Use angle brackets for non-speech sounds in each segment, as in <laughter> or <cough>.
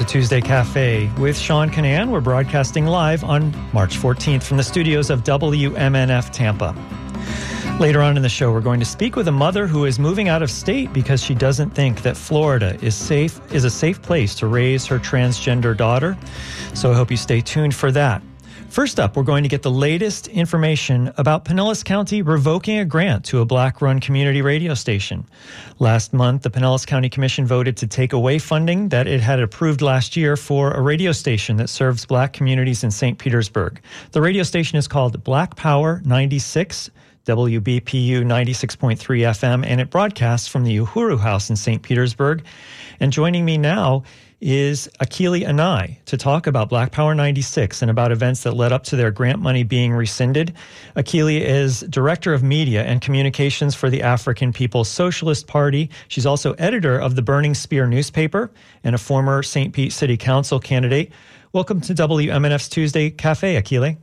to Tuesday Cafe with Sean Kinane. We're broadcasting live on March 14th from the studios of WMNF Tampa. Later on in the show, we're going to speak with a mother who is moving out of state because she doesn't think that Florida is safe is a safe place to raise her transgender daughter. So I hope you stay tuned for that. First up, we're going to get the latest information about Pinellas County revoking a grant to a black run community radio station. Last month, the Pinellas County Commission voted to take away funding that it had approved last year for a radio station that serves black communities in St. Petersburg. The radio station is called Black Power 96. WBPU 96.3 FM, and it broadcasts from the Uhuru House in St. Petersburg. And joining me now is Akili Anai to talk about Black Power 96 and about events that led up to their grant money being rescinded. Akili is Director of Media and Communications for the African People's Socialist Party. She's also editor of the Burning Spear newspaper and a former St. Pete City Council candidate. Welcome to WMNF's Tuesday Cafe, Akili.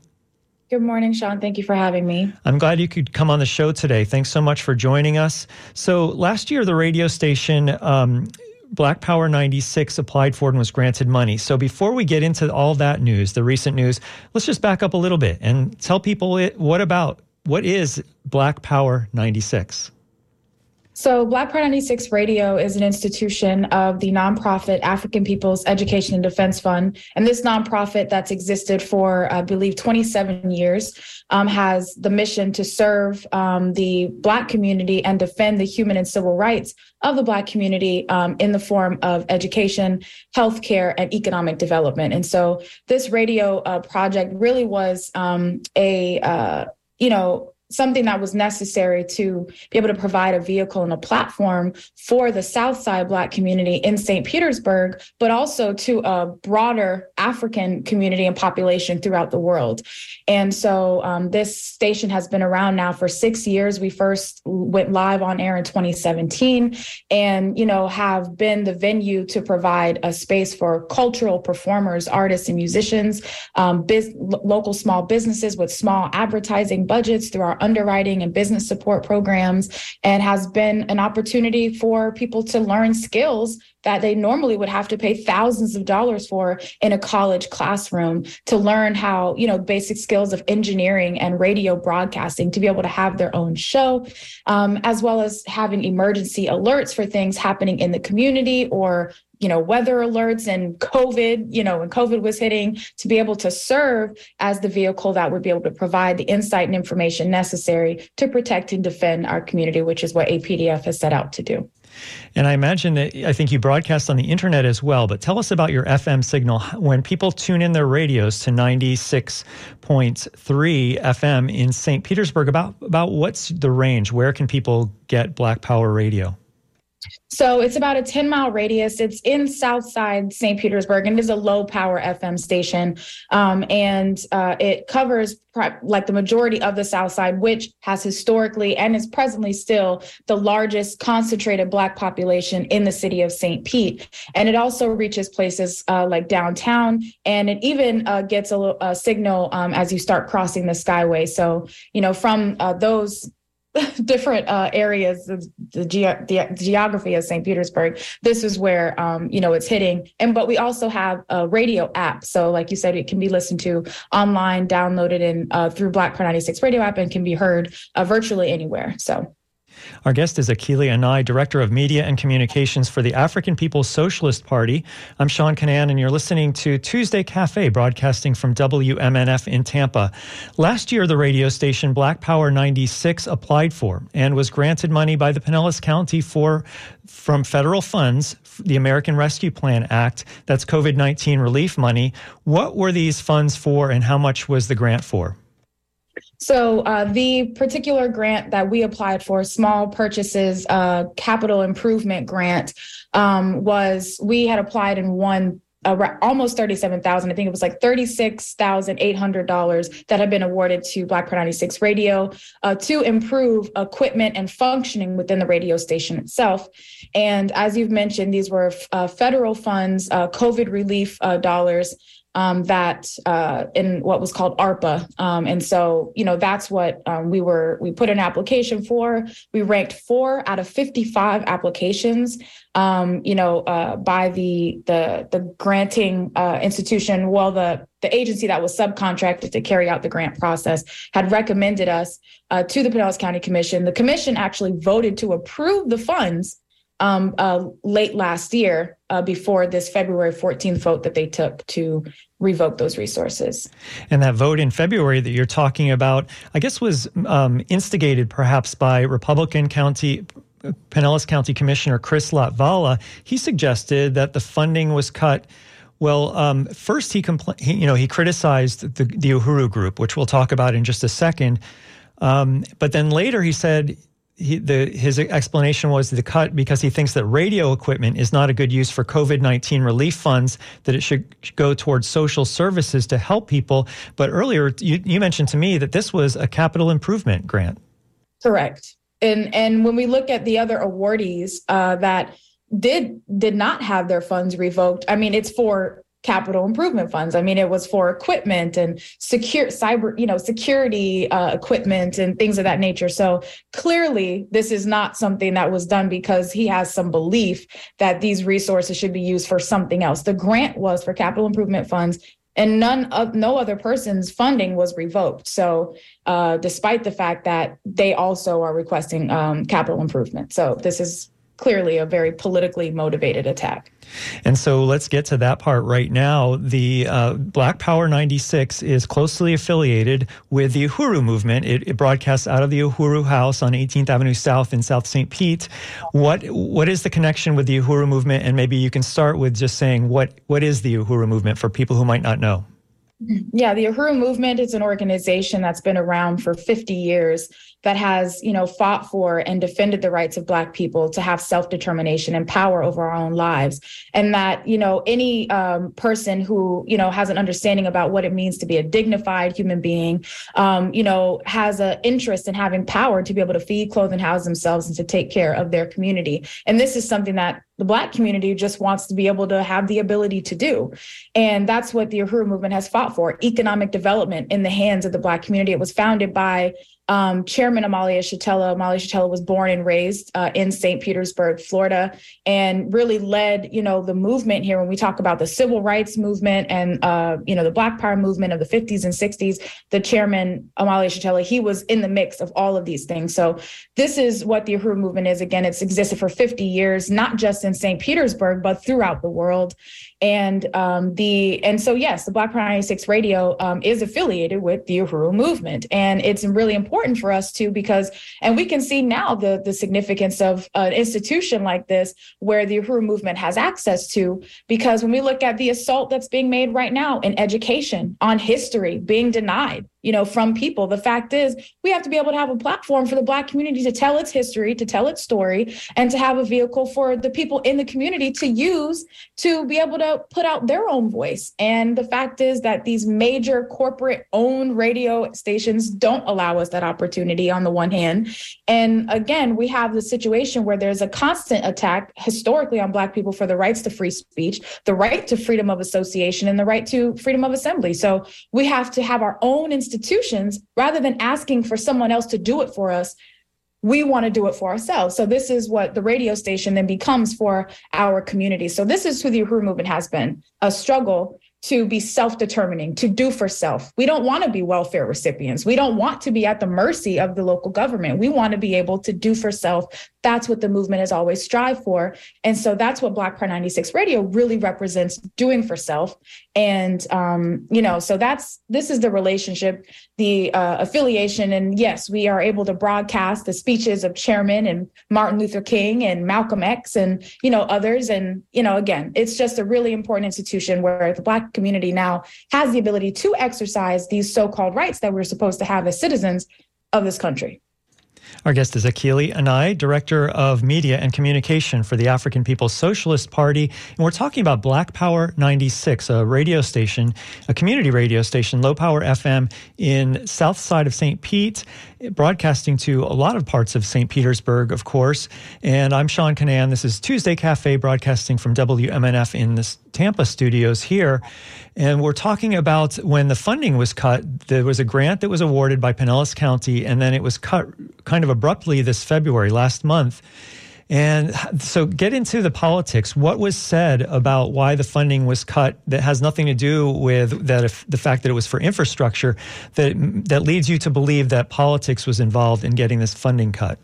Good morning, Sean. Thank you for having me. I'm glad you could come on the show today. Thanks so much for joining us. So, last year, the radio station um, Black Power 96 applied for and was granted money. So before we get into all that news, the recent news, let's just back up a little bit and tell people it, what about what is Black Power 96? So, Black Pride 96 Radio is an institution of the nonprofit African People's Education and Defense Fund. And this nonprofit that's existed for, I believe, 27 years um, has the mission to serve um, the Black community and defend the human and civil rights of the Black community um, in the form of education, healthcare, and economic development. And so, this radio uh, project really was um, a, uh, you know, something that was necessary to be able to provide a vehicle and a platform for the South Side Black community in St. Petersburg, but also to a broader African community and population throughout the world. And so um, this station has been around now for six years. We first went live on air in 2017 and, you know, have been the venue to provide a space for cultural performers, artists, and musicians, um, biz- local small businesses with small advertising budgets through our underwriting and business support programs and has been an opportunity for people to learn skills that they normally would have to pay thousands of dollars for in a college classroom to learn how, you know, basic skills of engineering and radio broadcasting to be able to have their own show, um, as well as having emergency alerts for things happening in the community or you know weather alerts and covid you know when covid was hitting to be able to serve as the vehicle that would be able to provide the insight and information necessary to protect and defend our community which is what apdf has set out to do and I imagine that I think you broadcast on the internet as well, but tell us about your FM signal. When people tune in their radios to 96.3 FM in St. Petersburg, about, about what's the range? Where can people get Black Power Radio? So it's about a 10 mile radius. It's in Southside St. Petersburg and it is a low power FM station. Um, and uh, it covers like the majority of the South Side, which has historically and is presently still the largest concentrated Black population in the city of St. Pete. And it also reaches places uh, like downtown, and it even uh, gets a, a signal um, as you start crossing the Skyway. So, you know, from uh, those <laughs> different uh, areas of the, ge- the, geography of St. Petersburg. This is where um, you know it's hitting, and but we also have a radio app. So, like you said, it can be listened to online, downloaded in uh, through Black Power 96 radio app, and can be heard uh, virtually anywhere. So. Our guest is Akili Anai, Director of Media and Communications for the African People's Socialist Party. I'm Sean Kinane, and you're listening to Tuesday Cafe, broadcasting from WMNF in Tampa. Last year, the radio station Black Power 96 applied for and was granted money by the Pinellas County for from federal funds, the American Rescue Plan Act, that's COVID 19 relief money. What were these funds for, and how much was the grant for? So uh, the particular grant that we applied for, small purchases uh, capital improvement grant, um, was we had applied and won uh, almost 37,000. I think it was like $36,800 that had been awarded to Black Power 96 Radio uh, to improve equipment and functioning within the radio station itself. And as you've mentioned, these were uh, federal funds, uh, COVID relief uh, dollars um, that uh, in what was called ARPA. Um, and so, you know, that's what um, we were, we put an application for. We ranked four out of 55 applications, um, you know, uh, by the, the, the granting uh, institution. Well, the, the agency that was subcontracted to carry out the grant process had recommended us uh, to the Pinellas County Commission. The commission actually voted to approve the funds um, uh, late last year uh, before this February 14th vote that they took to revoke those resources. And that vote in February that you're talking about, I guess, was um, instigated perhaps by Republican County. Pinellas County Commissioner Chris Latvala, he suggested that the funding was cut well, um, first he, compl- he, you know, he criticized the, the Uhuru group, which we'll talk about in just a second. Um, but then later he said he, the, his explanation was the cut because he thinks that radio equipment is not a good use for COVID 19 relief funds, that it should go towards social services to help people. But earlier, you, you mentioned to me that this was a capital improvement grant. Correct. And, and when we look at the other awardees uh, that did did not have their funds revoked, I mean, it's for capital improvement funds. I mean, it was for equipment and secure cyber, you know, security uh, equipment and things of that nature. So clearly, this is not something that was done because he has some belief that these resources should be used for something else. The grant was for capital improvement funds. And none of no other person's funding was revoked. So, uh, despite the fact that they also are requesting um, capital improvement, so this is clearly a very politically motivated attack. And so let's get to that part right now. The uh, Black Power 96 is closely affiliated with the Uhuru movement. It, it, broadcasts out of the Uhuru House on 18th Avenue South in South St. Pete. What what is the connection with the Uhuru movement? And maybe you can start with just saying what what is the Uhuru movement for people who might not know. Yeah, the Uhuru movement is an organization that's been around for 50 years that has, you know, fought for and defended the rights of Black people to have self-determination and power over our own lives. And that, you know, any um, person who, you know, has an understanding about what it means to be a dignified human being, um, you know, has an interest in having power to be able to feed, clothe, and house themselves and to take care of their community. And this is something that the Black community just wants to be able to have the ability to do. And that's what the Uhuru movement has fought for economic development in the hands of the Black community. It was founded by um, Chairman Omali Yeshitela. Omali Yeshitela was born and raised uh, in St. Petersburg, Florida, and really led, you know, the movement here. When we talk about the civil rights movement and, uh, you know, the Black Power movement of the 50s and 60s, the Chairman Omali Yeshitela, he was in the mix of all of these things. So this is what the Uhuru movement is. Again, it's existed for 50 years, not just in St. Petersburg, but throughout the world. And um, the and so yes, the Black Power 96 Radio um, is affiliated with the Uhuru movement, and it's really important for us too because and we can see now the the significance of an institution like this where the Uhuru movement has access to because when we look at the assault that's being made right now in education on history being denied you know, from people. The fact is, we have to be able to have a platform for the Black community to tell its history, to tell its story, and to have a vehicle for the people in the community to use to be able to put out their own voice. And the fact is that these major corporate owned radio stations don't allow us that opportunity on the one hand. And again, we have the situation where there's a constant attack historically on Black people for the rights to free speech, the right to freedom of association, and the right to freedom of assembly. So we have to have our own institutions rather than asking for someone else to do it for us, we want to do it for ourselves. So this is what the radio station then becomes for our community. So this is who the Uhuru movement has been, a struggle to be self-determining, to do for self. We don't want to be welfare recipients. We don't want to be at the mercy of the local government. We want to be able to do for self. That's what the movement has always strived for. And so that's what Black Power 96 Radio really represents doing for self. And, um, you know, so that's, this is the relationship, the uh, affiliation. And yes, we are able to broadcast the speeches of Chairman and Martin Luther King and Malcolm X and, you know, others. And, you know, again, it's just a really important institution where the Black community now has the ability to exercise these so called rights that we're supposed to have as citizens of this country. Our guest is Akili Anai, Director of Media and Communication for the African People's Socialist Party. And we're talking about Black Power 96, a radio station, a community radio station, low power FM in south side of St. Pete, broadcasting to a lot of parts of St. Petersburg, of course. And I'm Sean Kinane. This is Tuesday Cafe broadcasting from WMNF in the Tampa studios here. And we're talking about when the funding was cut, there was a grant that was awarded by Pinellas County, and then it was cut kind of abruptly this February, last month. And so get into the politics. What was said about why the funding was cut that has nothing to do with that if the fact that it was for infrastructure that that leads you to believe that politics was involved in getting this funding cut?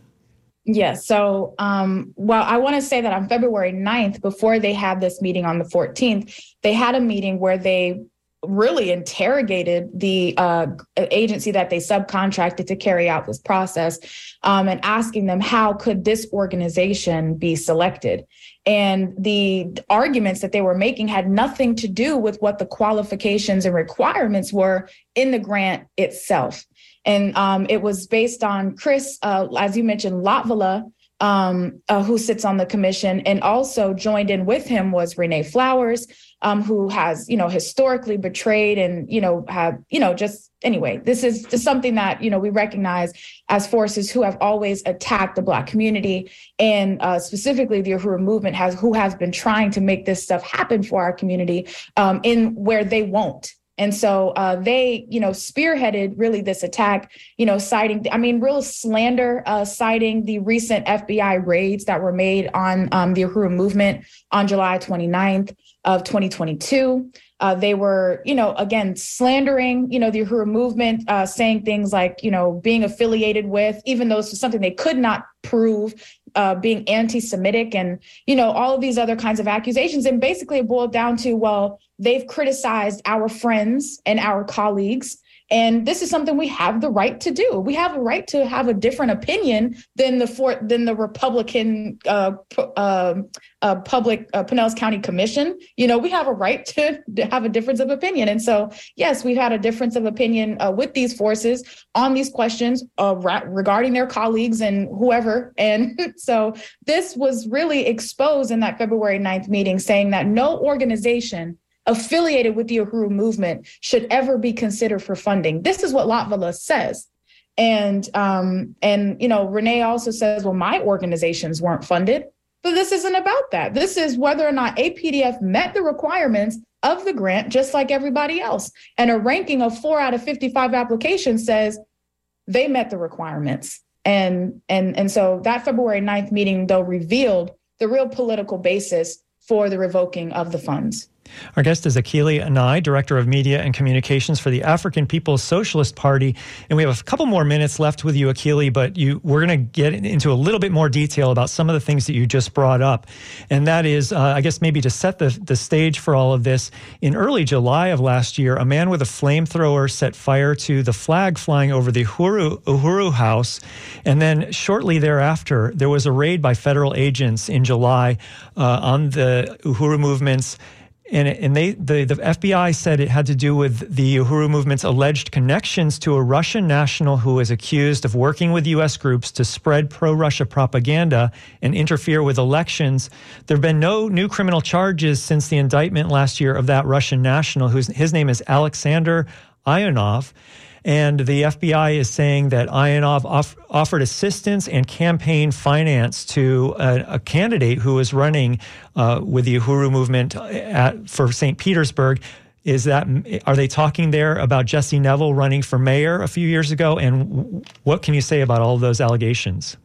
Yes. So, um, well, I want to say that on February 9th, before they had this meeting on the 14th, they had a meeting where they really interrogated the uh, agency that they subcontracted to carry out this process um, and asking them how could this organization be selected and the arguments that they were making had nothing to do with what the qualifications and requirements were in the grant itself and um, it was based on chris uh, as you mentioned latvala um, uh, who sits on the commission and also joined in with him was renee flowers um, who has, you know, historically betrayed and, you know, have, you know, just anyway, this is just something that, you know, we recognize as forces who have always attacked the Black community and uh, specifically the Uhuru movement has, who has been trying to make this stuff happen for our community um, in where they won't. And so uh, they, you know, spearheaded really this attack, you know, citing, I mean, real slander, uh, citing the recent FBI raids that were made on um, the Uhuru movement on July 29th of 2022. Uh, they were, you know, again, slandering, you know, the Uhuru movement, uh, saying things like, you know, being affiliated with, even though this was something they could not prove, uh, being anti-Semitic and, you know, all of these other kinds of accusations. And basically it boiled down to, well, they've criticized our friends and our colleagues and this is something we have the right to do. We have a right to have a different opinion than the for, than the Republican uh, uh, uh, public uh, Pinellas County Commission. You know, we have a right to, to, have a difference of opinion. And so, yes, we've had a difference of opinion uh, with these forces on these questions uh, regarding their colleagues and whoever. And <laughs> so, this was really exposed in that February 9th meeting, saying that no organization affiliated with the Uhuru movement should ever be considered for funding. This is what Latvala says. And um, and you know, Renee also says, well, my organizations weren't funded. But this isn't about that. This is whether or not APDF met the requirements of the grant, just like everybody else. And a ranking of four out of 55 applications says they met the requirements. And and and so that February 9th meeting, though, revealed the real political basis for the revoking of the funds. Our guest is Akili Anai, Director of Media and Communications for the African People's Socialist Party. And we have a couple more minutes left with you, Akili, but you, we're going to get into a little bit more detail about some of the things that you just brought up. And that is, uh, I guess, maybe to set the, the stage for all of this. In early July of last year, a man with a flamethrower set fire to the flag flying over the Uhuru, Uhuru House. And then shortly thereafter, there was a raid by federal agents in July uh, on the Uhuru movement's and and they the, the FBI said it had to do with the Uhuru movement's alleged connections to a Russian national who is accused of working with U.S. groups to spread pro-Russia propaganda and interfere with elections. There have been no new criminal charges since the indictment last year of that Russian national, whose his name is Alexander Ionov. And the FBI is saying that Ionov off, offered assistance and campaign finance to a, a candidate who was running uh, with the Uhuru movement at, for St. Petersburg. Is that are they talking there about Jesse Nevel running for mayor a few years ago? And what can you say about all those allegations?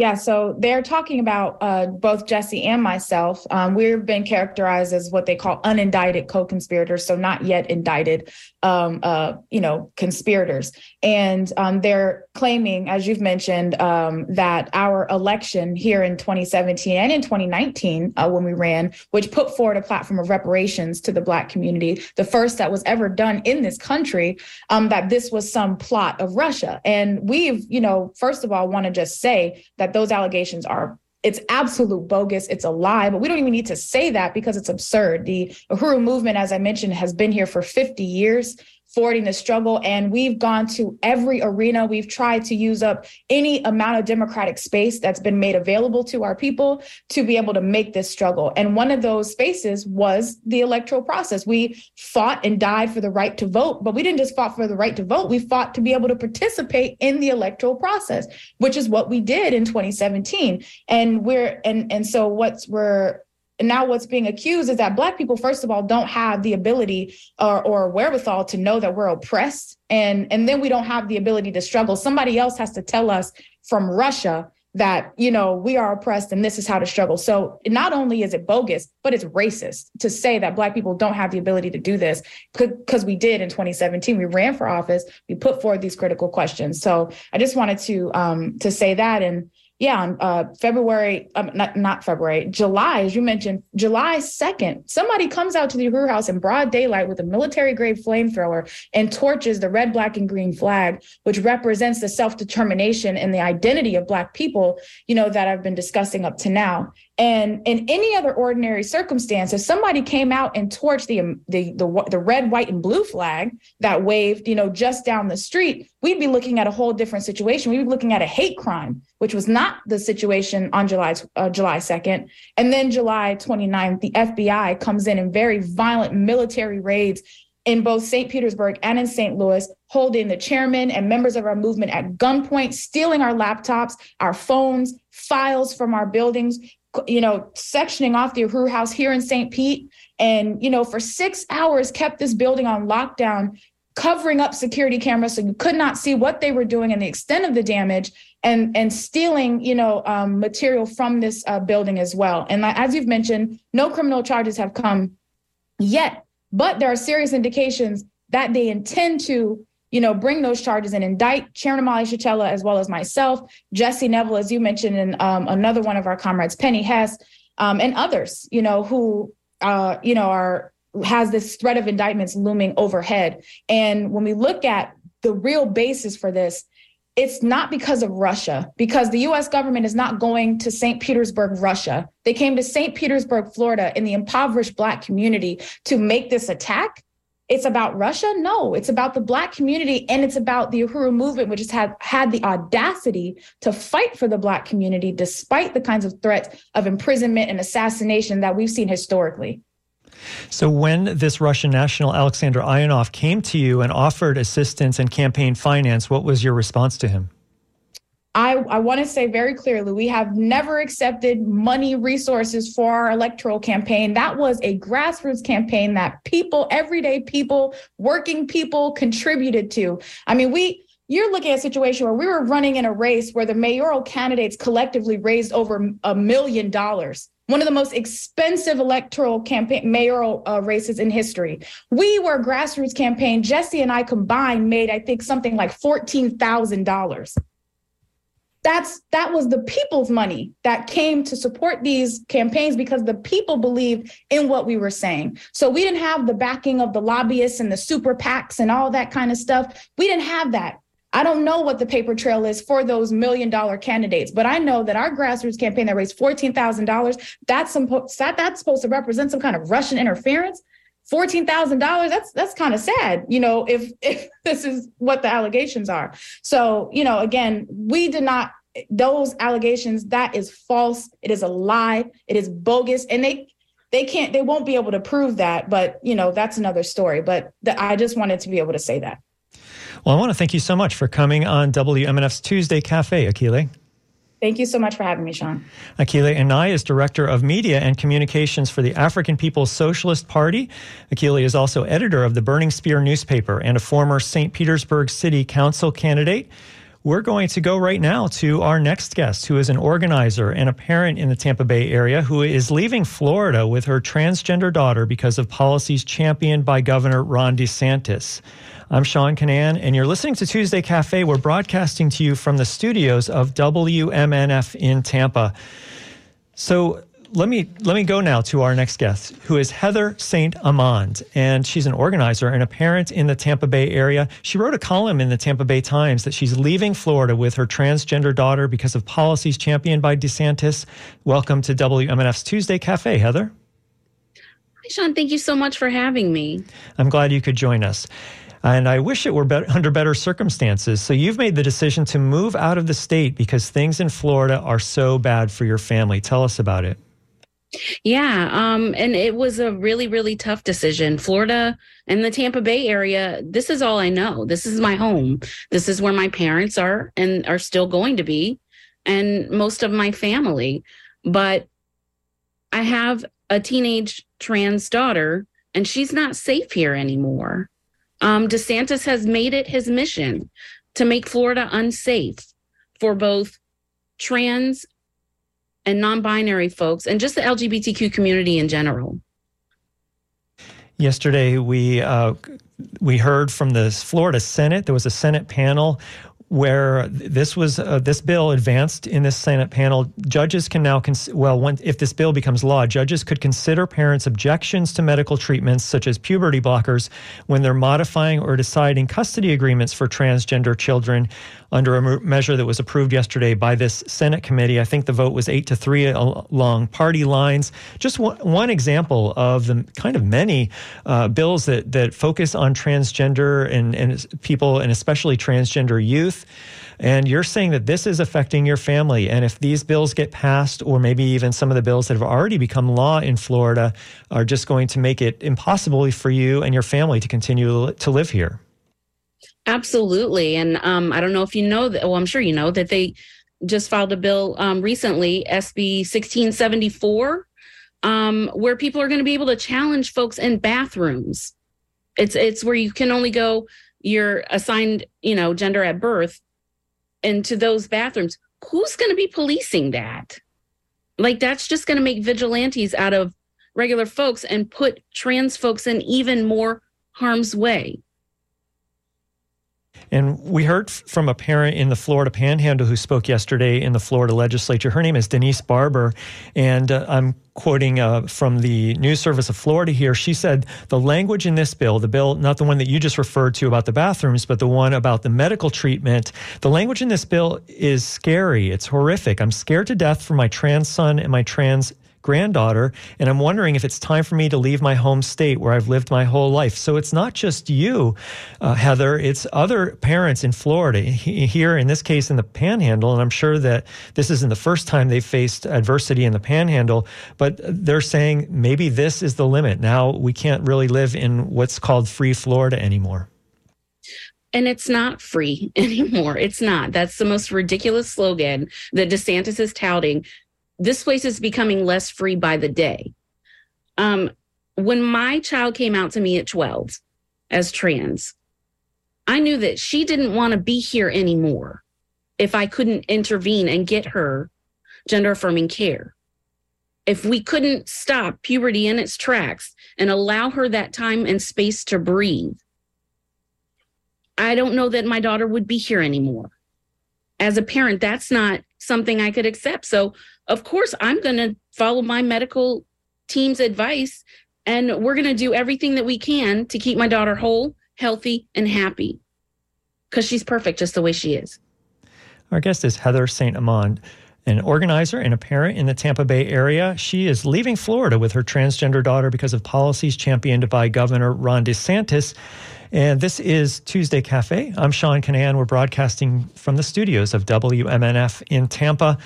Yeah, so they're talking about uh, both Jesse and myself. Um, we've been characterized as what they call unindicted co-conspirators, so not yet indicted, um, uh, you know, conspirators. And um, they're claiming, as you've mentioned, um, that our election here in 2017 and in 2019, uh, when we ran, which put forward a platform of reparations to the Black community, the first that was ever done in this country, um, that this was some plot of Russia. And we've, you know, first of all, want to just say that that those allegations are it's absolute bogus. It's a lie, but we don't even need to say that because it's absurd. The Uhuru movement, as I mentioned, has been here for 50 years. Forwarding the struggle. And we've gone to every arena. We've tried to use up any amount of democratic space that's been made available to our people to be able to make this struggle. And one of those spaces was the electoral process. We fought and died for the right to vote, but we didn't just fought for the right to vote. We fought to be able to participate in the electoral process, which is what we did in 2017. And we're and and so what's we're and now what's being accused is that Black people, first of all, don't have the ability or, or wherewithal to know that we're oppressed. And, and then we don't have the ability to struggle. Somebody else has to tell us from Russia that you know we are oppressed and this is how to struggle. So not only is it bogus but it's racist to say that black people don't have the ability to do this because we did in 2017 we ran for office. We put forward these critical questions. So i just wanted to um to say that. And yeah, on uh, February, um, not, not February, July, as you mentioned, July 2nd, somebody comes out to the Uhuru House in broad daylight with a military grade flamethrower and torches the red, black, and green flag, which represents the self determination and the identity of Black people, you know, that I've been discussing up to now. And in any other ordinary circumstance, if somebody came out and torched the, um, the, the, the red, white, and blue flag that waved, you know, just down the street, we'd be looking at a whole different situation. We'd be looking at a hate crime, which was not the situation on July, uh, July 2nd. And then July 29th, the FBI comes in in very violent military raids in both St. Petersburg and in St. Louis, holding the chairman and members of our movement at gunpoint, stealing our laptops, our phones, files from our buildings, you know, sectioning off the Uhuru House here in St. Pete. And, you know, for six hours kept this building on lockdown, covering up security cameras so you could not see what they were doing and the extent of the damage and and stealing you know um, material from this uh, building as well. And as you've mentioned no criminal charges have come yet but there are serious indications that they intend to you know, bring those charges and indict Chairman Omali Yeshitela as well as myself, Jesse Nevel, as you mentioned, and um, another one of our comrades, Penny Hess, um, and others, you know, who, uh, you know, are has this threat of indictments looming overhead. And when we look at the real basis for this, it's not because of Russia, because the US government is not going to St. Petersburg, Russia. They came to St. Petersburg, Florida, in the impoverished Black community to make this attack it's about Russia? No, it's about the Black community and it's about the Uhuru movement, which has had, had the audacity to fight for the Black community despite the kinds of threats of imprisonment and assassination that we've seen historically. So, when this Russian national Alexander Ionov came to you and offered assistance and campaign finance, what was your response to him? I, I want to say very clearly we have never accepted money resources for our electoral campaign. That was a grassroots campaign that people, everyday people, working people contributed to. I mean, we you're looking at a situation where we were running in a race where the mayoral candidates collectively raised over a million dollars one of the most expensive electoral campaign mayoral uh, races in history. We were a grassroots campaign. Jesse and I combined made, I think, something like fourteen thousand dollars that's that was the people's money that came to support these campaigns because the people believed in what we were saying. So we didn't have the backing of the lobbyists and the super PACs and all that kind of stuff. We didn't have that. I don't know what the paper trail is for those million dollar candidates, but I know that our grassroots campaign that raised $14,000, that's, some, that, that's supposed to represent some kind of Russian interference. Fourteen thousand dollars. That's that's kind of sad, you know. If <laughs> if this is what the allegations are, so you know, again, we did not those allegations. That is false. It is a lie. It is bogus, and they they can't they won't be able to prove that. But you know, that's another story. But the, I just wanted to be able to say that. Well, I want to thank you so much for coming on WMNF's Tuesday Cafe, Akili. Thank you so much for having me, Sean. Akili Anai is Director of Media and Communications for the African People's Socialist Party. Akili is also editor of the Burning Spear newspaper and a former St. Petersburg City Council candidate. We're going to go right now to our next guest, who is an organizer and a parent in the Tampa Bay area who is leaving Florida with her transgender daughter because of policies championed by Governor Ron DeSantis. I'm Sean Kinane, and you're listening to Tuesday Cafe. We're broadcasting to you from the studios of WMNF in Tampa. So let me let me go now to our next guest, who is Heather Saint Amand, and she's an organizer and a parent in the Tampa Bay area. She wrote a column in the Tampa Bay Times that she's leaving Florida with her transgender daughter because of policies championed by DeSantis. Welcome to WMNF's Tuesday Cafe, Heather. Hi, Sean. Thank you so much for having me. I'm glad you could join us. And I wish it were be- under better circumstances. So you've made the decision to move out of the state because things in Florida are so bad for your family. Tell us about it. Yeah, um, and it was a really, really tough decision. Florida and the Tampa Bay area, this is all I know. This is my home. This is where my parents are and are still going to be, and most of my family. But I have a teenage trans daughter, and she's not safe here anymore. Um, DeSantis has made it his mission to make Florida unsafe for both trans and non binary folks and just the LGBTQ community in general. Yesterday, we uh, we heard from the Florida Senate. There was a Senate panel where this was uh, this bill advanced in this Senate panel. Judges can now cons- well, when, if this bill becomes law, judges could consider parents' objections to medical treatments such as puberty blockers when they're modifying or deciding custody agreements for transgender children under a measure that was approved yesterday by this Senate committee. I think the vote was eight to three along party lines. Just one, one example of the kind of many uh, bills that that focus on transgender and, and people, and especially transgender youth. And you're saying that this is affecting your family. And if these bills get passed, or maybe even some of the bills that have already become law in Florida, are just going to make it impossible for you and your family to continue to live here. Absolutely. And um, I don't know if you know that, well, I'm sure you know that they just filed a bill um, recently, SB 1674, um, where people are going to be able to challenge folks in bathrooms. It's it's where you can only go your assigned, you know, gender at birth into those bathrooms. Who's going to be policing that? Like that's just going to make vigilantes out of regular folks and put trans folks in even more harm's way. And we heard from a parent in the Florida Panhandle who spoke yesterday in the Florida legislature. Her name is Denise Barber. And uh, I'm quoting uh, from the News Service of Florida here. She said, The language in this bill, the bill, not the one that you just referred to about the bathrooms, but the one about the medical treatment, the language in this bill is scary. It's horrific. I'm scared to death for my trans son and my trans granddaughter, and I'm wondering if it's time for me to leave my home state where I've lived my whole life. So it's not just you, uh, Heather, it's other parents in Florida, here in this case in the panhandle, and I'm sure that this isn't the first time they've faced adversity in the panhandle, but they're saying maybe this is the limit. Now we can't really live in what's called free Florida anymore. And it's not free <laughs> anymore. It's not. That's the most ridiculous slogan that DeSantis is touting this place is becoming less free by the day. Um, when my child came out to me at 12 as trans, I knew that she didn't want to be here anymore if I couldn't intervene and get her gender affirming care. If we couldn't stop puberty in its tracks and allow her that time and space to breathe, I don't know that my daughter would be here anymore. As a parent, that's not something I could accept. So of course, I'm going to follow my medical team's advice and we're going to do everything that we can to keep my daughter whole, healthy, and happy because she's perfect just the way she is. Our guest is Heather St. Amand, an organizer and a parent in the Tampa Bay area. She is leaving Florida with her transgender daughter because of policies championed by Governor Ron DeSantis. And this is Tuesday Cafe. I'm Sean Kinane. We're broadcasting from the studios of WMNF in Tampa.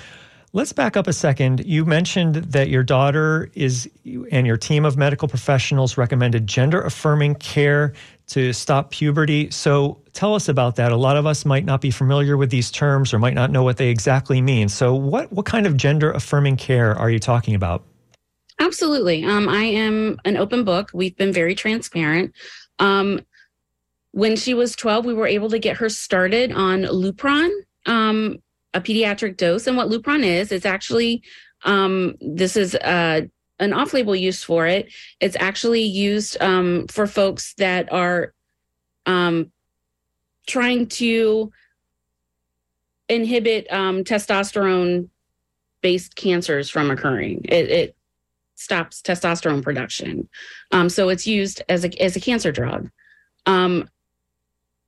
Let's back up a second. You mentioned that your daughter is and your team of medical professionals recommended gender affirming care to stop puberty. So tell us about that. A lot of us might not be familiar with these terms or might not know what they exactly mean. So what what kind of gender affirming care are you talking about? Absolutely. Um, I am an open book. We've been very transparent. Um, when she was 12, we were able to get her started on Lupron. Um, a pediatric dose. And what Lupron is, it's actually um, this is uh, an off-label use for it. It's actually used um, for folks that are um, trying to inhibit um, testosterone-based cancers from occurring. It, it stops testosterone production, um, so it's used as a as a cancer drug. Um,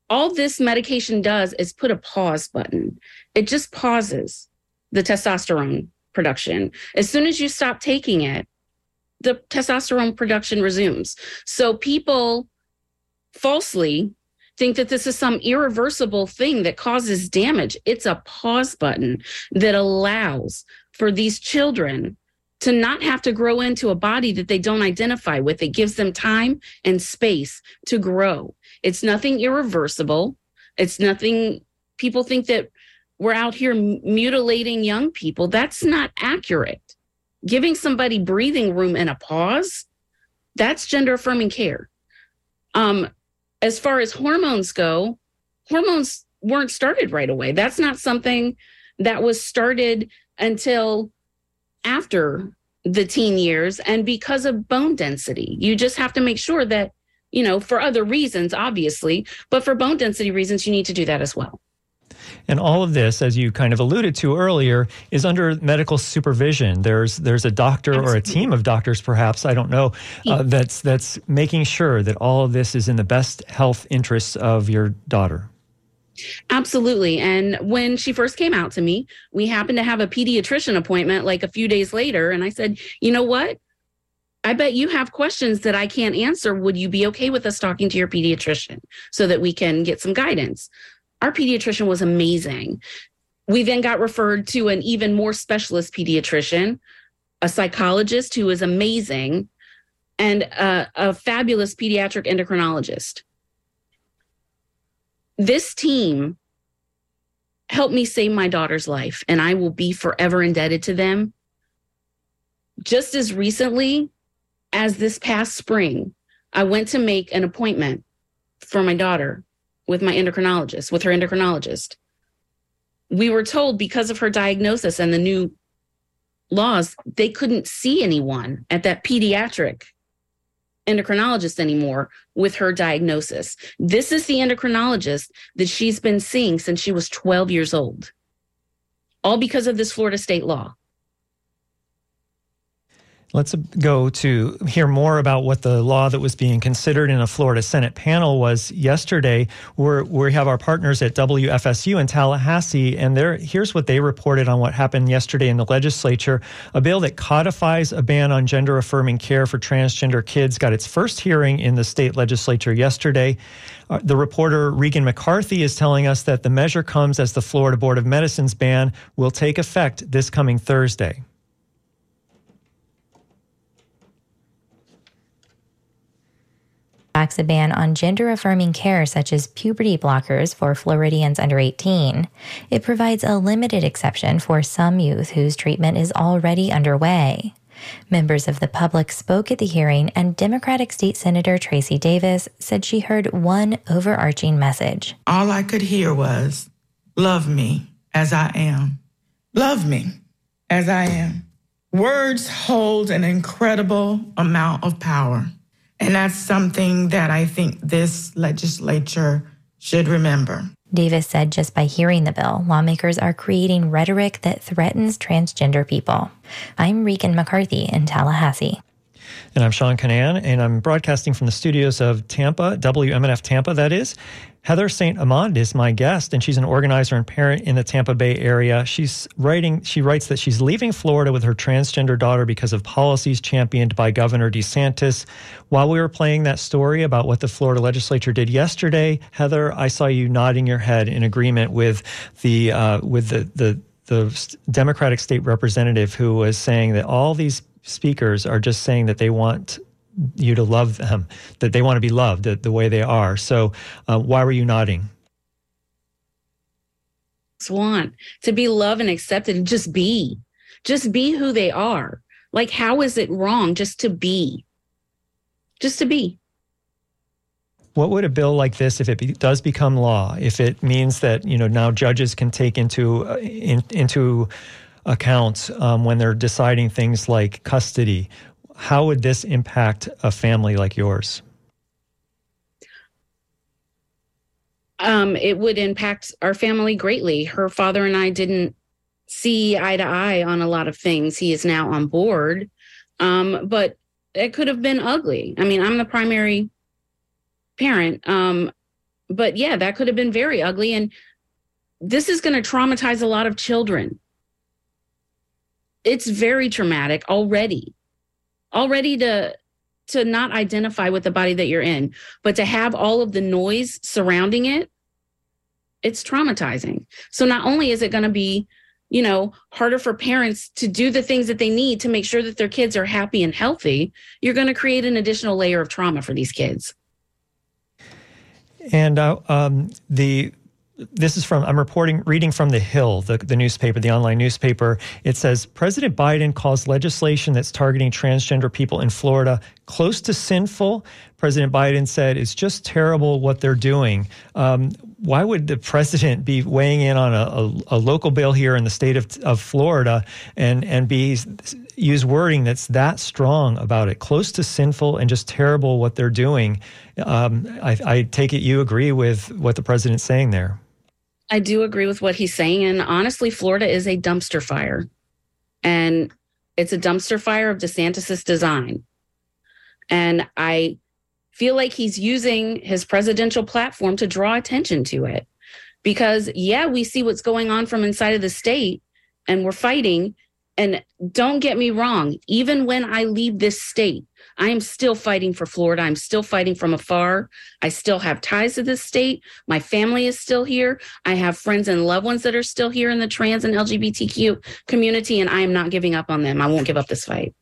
all this medication does is put a pause button. It just pauses the testosterone production. As soon as you stop taking it, the testosterone production resumes. So people falsely think that this is some irreversible thing that causes damage. It's a pause button that allows for these children to not have to grow into a body that they don't identify with. It gives them time and space to grow. It's nothing irreversible. It's nothing, people think that we're out here mutilating young people. That's not accurate. Giving somebody breathing room and a pause, that's gender affirming care. Um, as far as hormones go, hormones weren't started right away. That's not something that was started until after the teen years and because of bone density. You just have to make sure that, you know, for other reasons, obviously, but for bone density reasons, you need to do that as well. And all of this, as you kind of alluded to earlier, is under medical supervision. There's there's a doctor Absolutely. or a team of doctors, perhaps I don't know, uh, that's that's making sure that all of this is in the best health interests of your daughter. Absolutely. And when she first came out to me, we happened to have a pediatrician appointment like a few days later. And I said, you know what? I bet you have questions that I can't answer. Would you be okay with us talking to your pediatrician so that we can get some guidance? our pediatrician was amazing. We then got referred to an even more specialist pediatrician, a psychologist who is amazing, and a, a fabulous pediatric endocrinologist. This team helped me save my daughter's life, and I will be forever indebted to them. Just as recently as this past spring, I went to make an appointment for my daughter with my endocrinologist, with her endocrinologist. We were told because of her diagnosis and the new laws, they couldn't see anyone at that pediatric endocrinologist anymore with her diagnosis. This is the endocrinologist that she's been seeing since she was 12 years old, all because of this Florida state law. Let's go to hear more about what the law that was being considered in a Florida Senate panel was yesterday. We're, we have our partners at WFSU in Tallahassee, and here's what they reported on what happened yesterday in the legislature. A bill that codifies a ban on gender affirming care for transgender kids got its first hearing in the state legislature yesterday. Uh, the reporter Regan McCarthy is telling us that the measure comes as the Florida Board of Medicine's ban will take effect this coming Thursday. A ban on gender affirming care such as puberty blockers for Floridians under 18. It provides a limited exception for some youth whose treatment is already underway. Members of the public spoke at the hearing, and Democratic State Senator Tracie Davis said she heard one overarching message. All I could hear was, Love me as I am. Love me as I am. Words hold an incredible amount of power. And that's something that I think this legislature should remember. Davis said just by hearing the bill, lawmakers are creating rhetoric that threatens transgender people. I'm Regan McCarthy in Tallahassee. And I'm Sean Kinane, and I'm broadcasting from the studios of Tampa, WMNF Tampa, that is. Heather St. Amand is my guest, and she's an organizer and parent in the Tampa Bay area. She's writing, she writes that she's leaving Florida with her transgender daughter because of policies championed by Governor DeSantis. While we were playing that story about what the Florida legislature did yesterday, Heather, I saw you nodding your head in agreement with the uh, with the the the Democratic state representative who was saying that all these speakers are just saying that they want you to love them, that they want to be loved the, the way they are. So, uh, why were you nodding? Want to be loved and accepted and just be, just be who they are. Like, how is it wrong just to be? Just to be. What would a bill like this, if it be, does become law, if it means that you know now judges can take into uh, in, into account um, when they're deciding things like custody how would this impact a family like yours? Um, it would impact our family greatly. Her father and I didn't see eye to eye on a lot of things. He is now on board, um, but it could have been ugly. I mean, I'm the primary parent, um, but yeah, that could have been very ugly. And this is going to traumatize a lot of children. It's very traumatic already already to to not identify with the body that you're in, but to have all of the noise surrounding it, it's traumatizing. So not only is it going to be, you know, harder for parents to do the things that they need to make sure that their kids are happy and healthy, you're going to create an additional layer of trauma for these kids. And uh, um, the this is from I'm reporting reading from the Hill, the, the newspaper, the online newspaper. It says President Biden calls legislation that's targeting transgender people in Florida close to sinful. President Biden said it's just terrible what they're doing. Um, why would the president be weighing in on a, a, a, local bill here in the state of, of Florida and and be use wording that's that strong about it, close to sinful and just terrible what they're doing? Um, I, I take it you agree with what the president's saying there. I do agree with what he's saying. And honestly, Florida is a dumpster fire. And it's a dumpster fire of DeSantis's design. And I feel like he's using his presidential platform to draw attention to it. Because, yeah, we see what's going on from inside of the state and we're fighting. And don't get me wrong, even when I leave this state, I am still fighting for Florida. I'm still fighting from afar. I still have ties to this state. My family is still here. I have friends and loved ones that are still here in the trans and LGBTQ community, and I am not giving up on them. I won't give up this fight.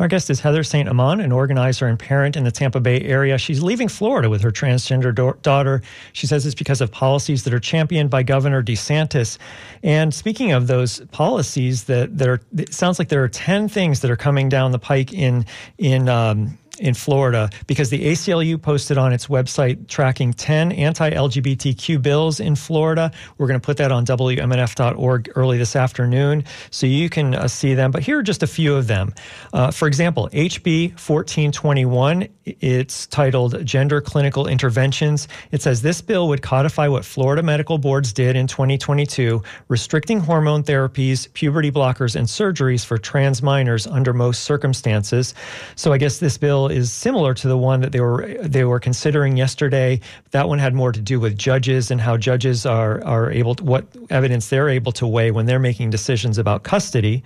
Our guest is Heather St. Amant, an organizer and parent in the Tampa Bay area. She's leaving Florida with her transgender daughter. She says it's because of policies that are championed by Governor DeSantis. And speaking of those policies, that there, sounds like there are ten things that are coming down the pike in in um, in Florida because the ACLU posted on its website tracking 10 anti LGBTQ bills in Florida. We're going to put that on WMNF.org early this afternoon so you can uh, see them. But here are just a few of them. Uh, for example, HB 1421, it's titled Gender Clinical Interventions. It says this bill would codify what Florida medical boards did in 2022, restricting hormone therapies, puberty blockers, and surgeries for trans minors under most circumstances. So I guess this bill is similar to the one that they were they were considering yesterday. That one had more to do with judges and how judges are are able to what evidence they're able to weigh when they're making decisions about custody.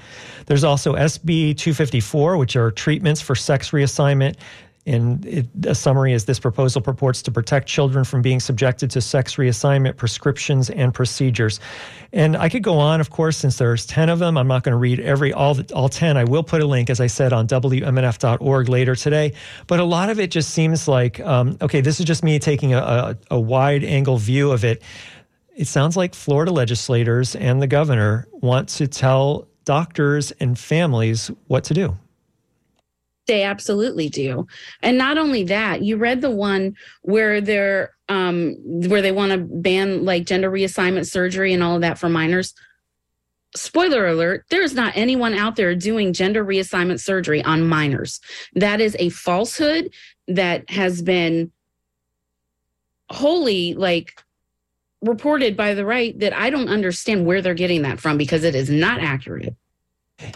There's also SB 254, which are treatments for sex reassignment. And it, a summary is this proposal purports to protect children from being subjected to sex reassignment prescriptions and procedures. And I could go on, of course, since there's 10 of them. I'm not going to read every all all 10. I will put a link, as I said, on WMNF.org later today. But a lot of it just seems like, um, okay, this is just me taking a, a, a wide angle view of it. It sounds like Florida legislators and the governor want to tell doctors and families what to do. They absolutely do. And not only that, you read the one where they're um where they want to ban like gender reassignment surgery and all of that for minors. Spoiler alert, there is not anyone out there doing gender reassignment surgery on minors. That is a falsehood that has been wholly like reported by the right that I don't understand where they're getting that from because it is not accurate.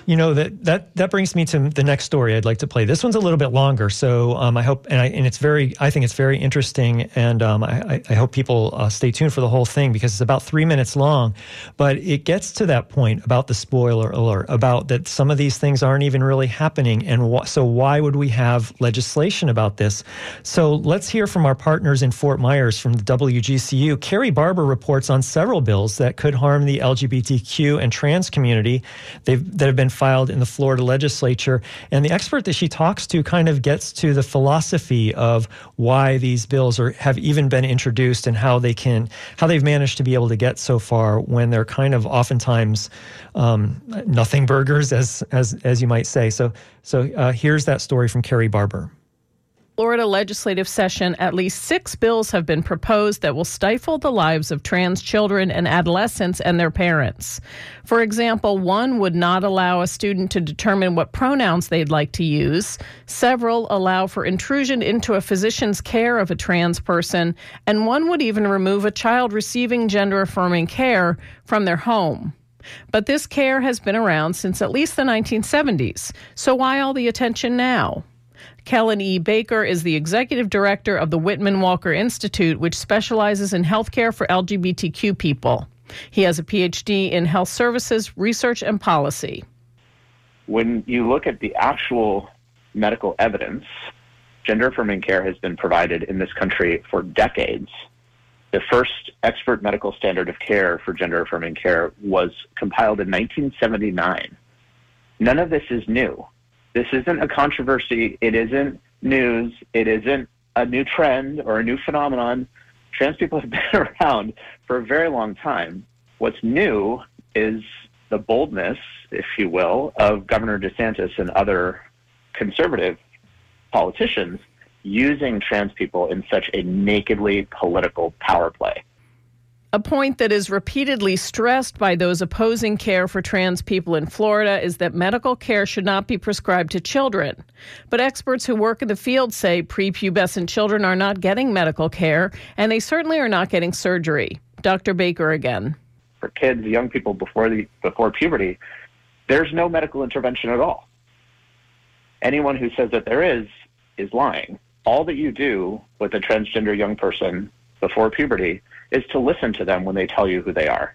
You know that that that brings me to the next story I'd like to play. This one's a little bit longer, so um, I hope and I, and it's very I think it's very interesting, and um, I, I, hope people uh, stay tuned for the whole thing because it's about three minutes long, but it gets to that point about the spoiler alert about that some of these things aren't even really happening, and wh- so why would we have legislation about this? So let's hear from our partners in Fort Myers from the WGCU. Carrie Barber reports on several bills that could harm the LGBTQ and trans community. They've have been filed in the Florida legislature. And the expert that she talks to kind of gets to the philosophy of why these bills are have even been introduced and how they can how they've managed to be able to get so far when they're kind of oftentimes um, nothing burgers, as as as you might say. So so uh, here's that story from Carrie Barber. Florida legislative session, at least six bills have been proposed that will stifle the lives of trans children and adolescents and their parents. For example, one would not allow a student to determine what pronouns they'd like to use. Several allow for intrusion into a physician's care of a trans person, and one would even remove a child receiving gender affirming care from their home. But this care has been around since at least the 1970s, so why all the attention now? Kellan E. Baker is the executive director of the Whitman Walker Institute, which specializes in healthcare for LGBTQ people. He has a PhD in health services, research, and policy. When you look at the actual medical evidence gender affirming care has been provided in this country for decades. The first expert medical standard of care for gender affirming care was compiled in 1979. None of this is new. This isn't a controversy. It isn't news. It isn't a new trend or a new phenomenon. Trans people have <laughs> been around for a very long time. What's new is the boldness, if you will, of Governor DeSantis and other conservative politicians using trans people in such a nakedly political power play. A point that is repeatedly stressed by those opposing care for trans people in Florida is that medical care should not be prescribed to children. But experts who work in the field say prepubescent children are not getting medical care, and they certainly are not getting surgery. Dr. Baker again. For kids, young people before the before puberty, there's no medical intervention at all. Anyone who says that there is is lying. All that you do with a transgender young person before puberty is to listen to them when they tell you who they are.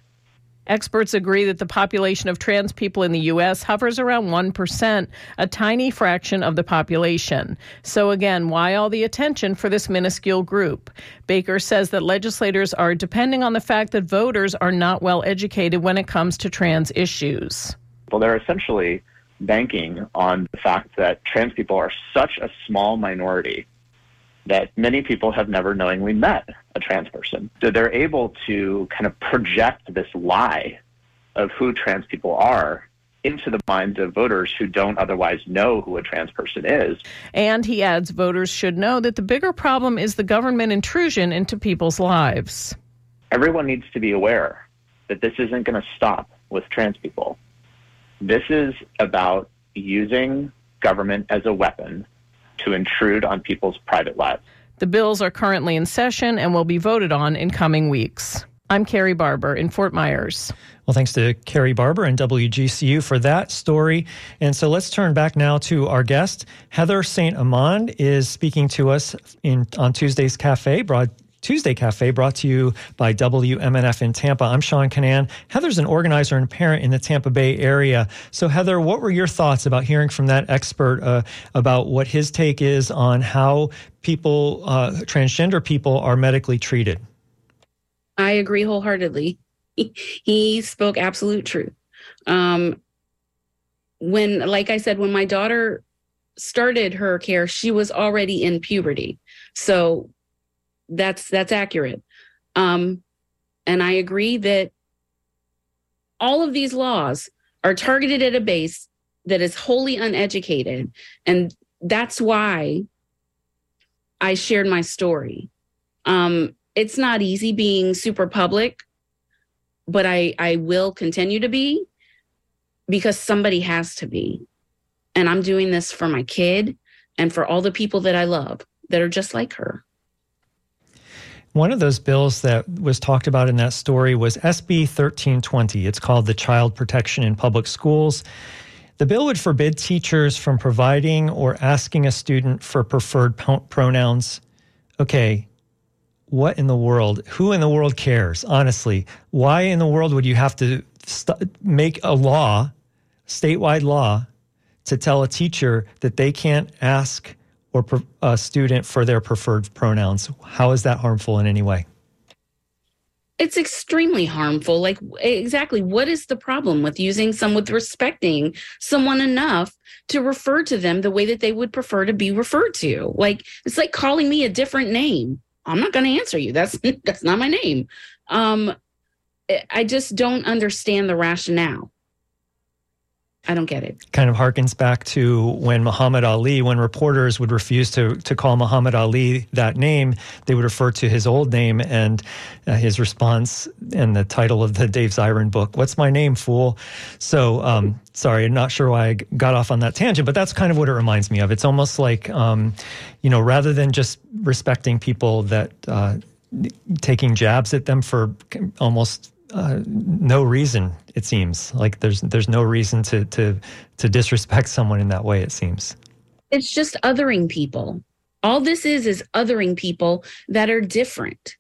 Experts agree that the population of trans people in the U.S. hovers around 1%, a tiny fraction of the population. So, again, why all the attention for this minuscule group? Baker says that legislators are depending on the fact that voters are not well educated when it comes to trans issues. Well, they're essentially banking on the fact that trans people are such a small minority that many people have never knowingly met a trans person. So they're able to kind of project this lie of who trans people are into the minds of voters who don't otherwise know who a trans person is. And he adds voters should know that the bigger problem is the government intrusion into people's lives. Everyone needs to be aware that this isn't going to stop with trans people. This is about using government as a weapon to intrude on people's private lives. The bills are currently in session and will be voted on in coming weeks. I'm Carrie Barber in Fort Myers. Well, thanks to Carrie Barber and WGCU for that story. And so let's turn back now to our guest. Heather St. Amand is speaking to us in on Tuesday's Cafe, broad, Tuesday Cafe, brought to you by WMNF in Tampa. I'm Sean Kinane. Heather's an organizer and parent in the Tampa Bay area. So, Heather, what were your thoughts about hearing from that expert uh, about what his take is on how people, uh, transgender people, are medically treated? I agree wholeheartedly. <laughs> He, spoke absolute truth. Um, when, like I said, when my daughter started her care, she was already in puberty. So that's that's accurate. Um, and I agree that all of these laws are targeted at a base that is wholly uneducated, and that's why I shared my story. Um, it's not easy being super public, but I I will continue to be because somebody has to be. And I'm doing this for my kid and for all the people that I love that are just like her. One of those bills that was talked about in that story was SB 1320. It's called the Child Protection in Public Schools. The bill would forbid teachers from providing or asking a student for preferred pronouns. Okay, what in the world? Who in the world cares? Honestly, why in the world would you have to st- make a law, statewide law, to tell a teacher that they can't ask or a student for their preferred pronouns. How is that harmful in any way? It's extremely harmful. Like, exactly, what is the problem with using some with respecting someone enough to refer to them the way that they would prefer to be referred to? Like, it's like calling me a different name. I'm not going to answer you. That's <laughs> that's not my name. Um, I just don't understand the rationale. I don't get it. Kind of harkens back to when Muhammad Ali, when reporters would refuse to to call Muhammad Ali that name, they would refer to his old name and uh, his response and the title of the Dave Zirin book. What's my name, fool? So, um, sorry, I'm not sure why I got off on that tangent, but that's kind of what it reminds me of. It's almost like, um, you know, rather than just respecting people that. Uh, taking jabs at them for almost uh, no reason. It seems like there's there's no reason to to to disrespect someone in that way. It seems it's just othering people. All this is is othering people that are different.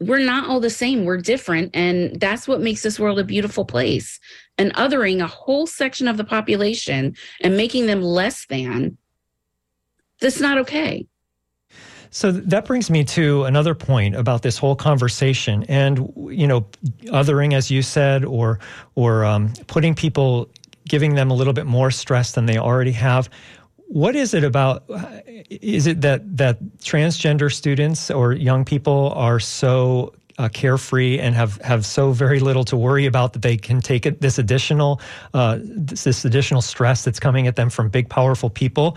We're not all the same. We're different, and that's what makes this world a beautiful place. And othering a whole section of the population and making them less than That's not okay. So that brings me to another point about this whole conversation, and you know, othering, as you said, or or um, putting people, giving them a little bit more stress than they already have. What is it about? Is it that that transgender students or young people are so uh, carefree and have, have so very little to worry about that they can take it, this additional uh, this, this additional stress that's coming at them from big powerful people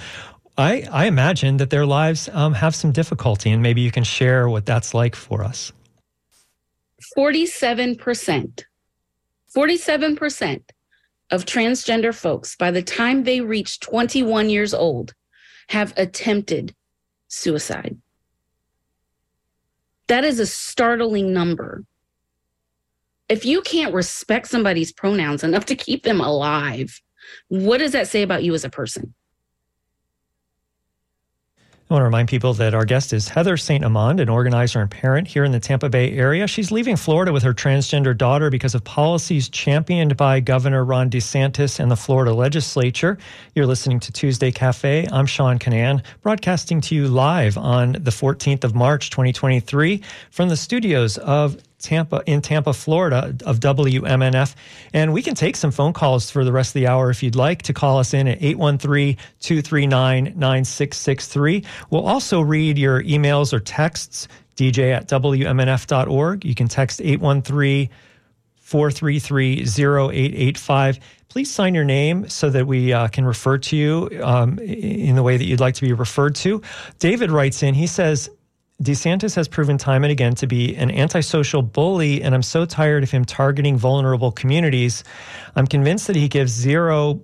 I, I imagine that their lives um, have some difficulty, and maybe you can share what that's like for us. 47%, 47% of transgender folks, by the time they reach 21 years old, have attempted suicide. That is a startling number. If you can't respect somebody's pronouns enough to keep them alive, what does that say about you as a person? I want to remind people that our guest is Heather St. Amand, an organizer and parent here in the Tampa Bay area. She's leaving Florida with her transgender daughter because of policies championed by Governor Ron DeSantis and the Florida legislature. You're listening to Tuesday Cafe. I'm Sean Kinane, broadcasting to you live on the 14th of March, 2023, from the studios of Tampa in Tampa, Florida of WMNF. And we can take some phone calls for the rest of the hour if you'd like to call us in at 813-239-9663. We'll also read your emails or texts, dj at WMNF.org. You can text 813 433 0885 please sign your name so that we uh, can refer to you um, in the way that you'd like to be referred to. David writes in, he says, DeSantis has proven time and again to be an antisocial bully, and I'm so tired of him targeting vulnerable communities. I'm convinced that he gives zero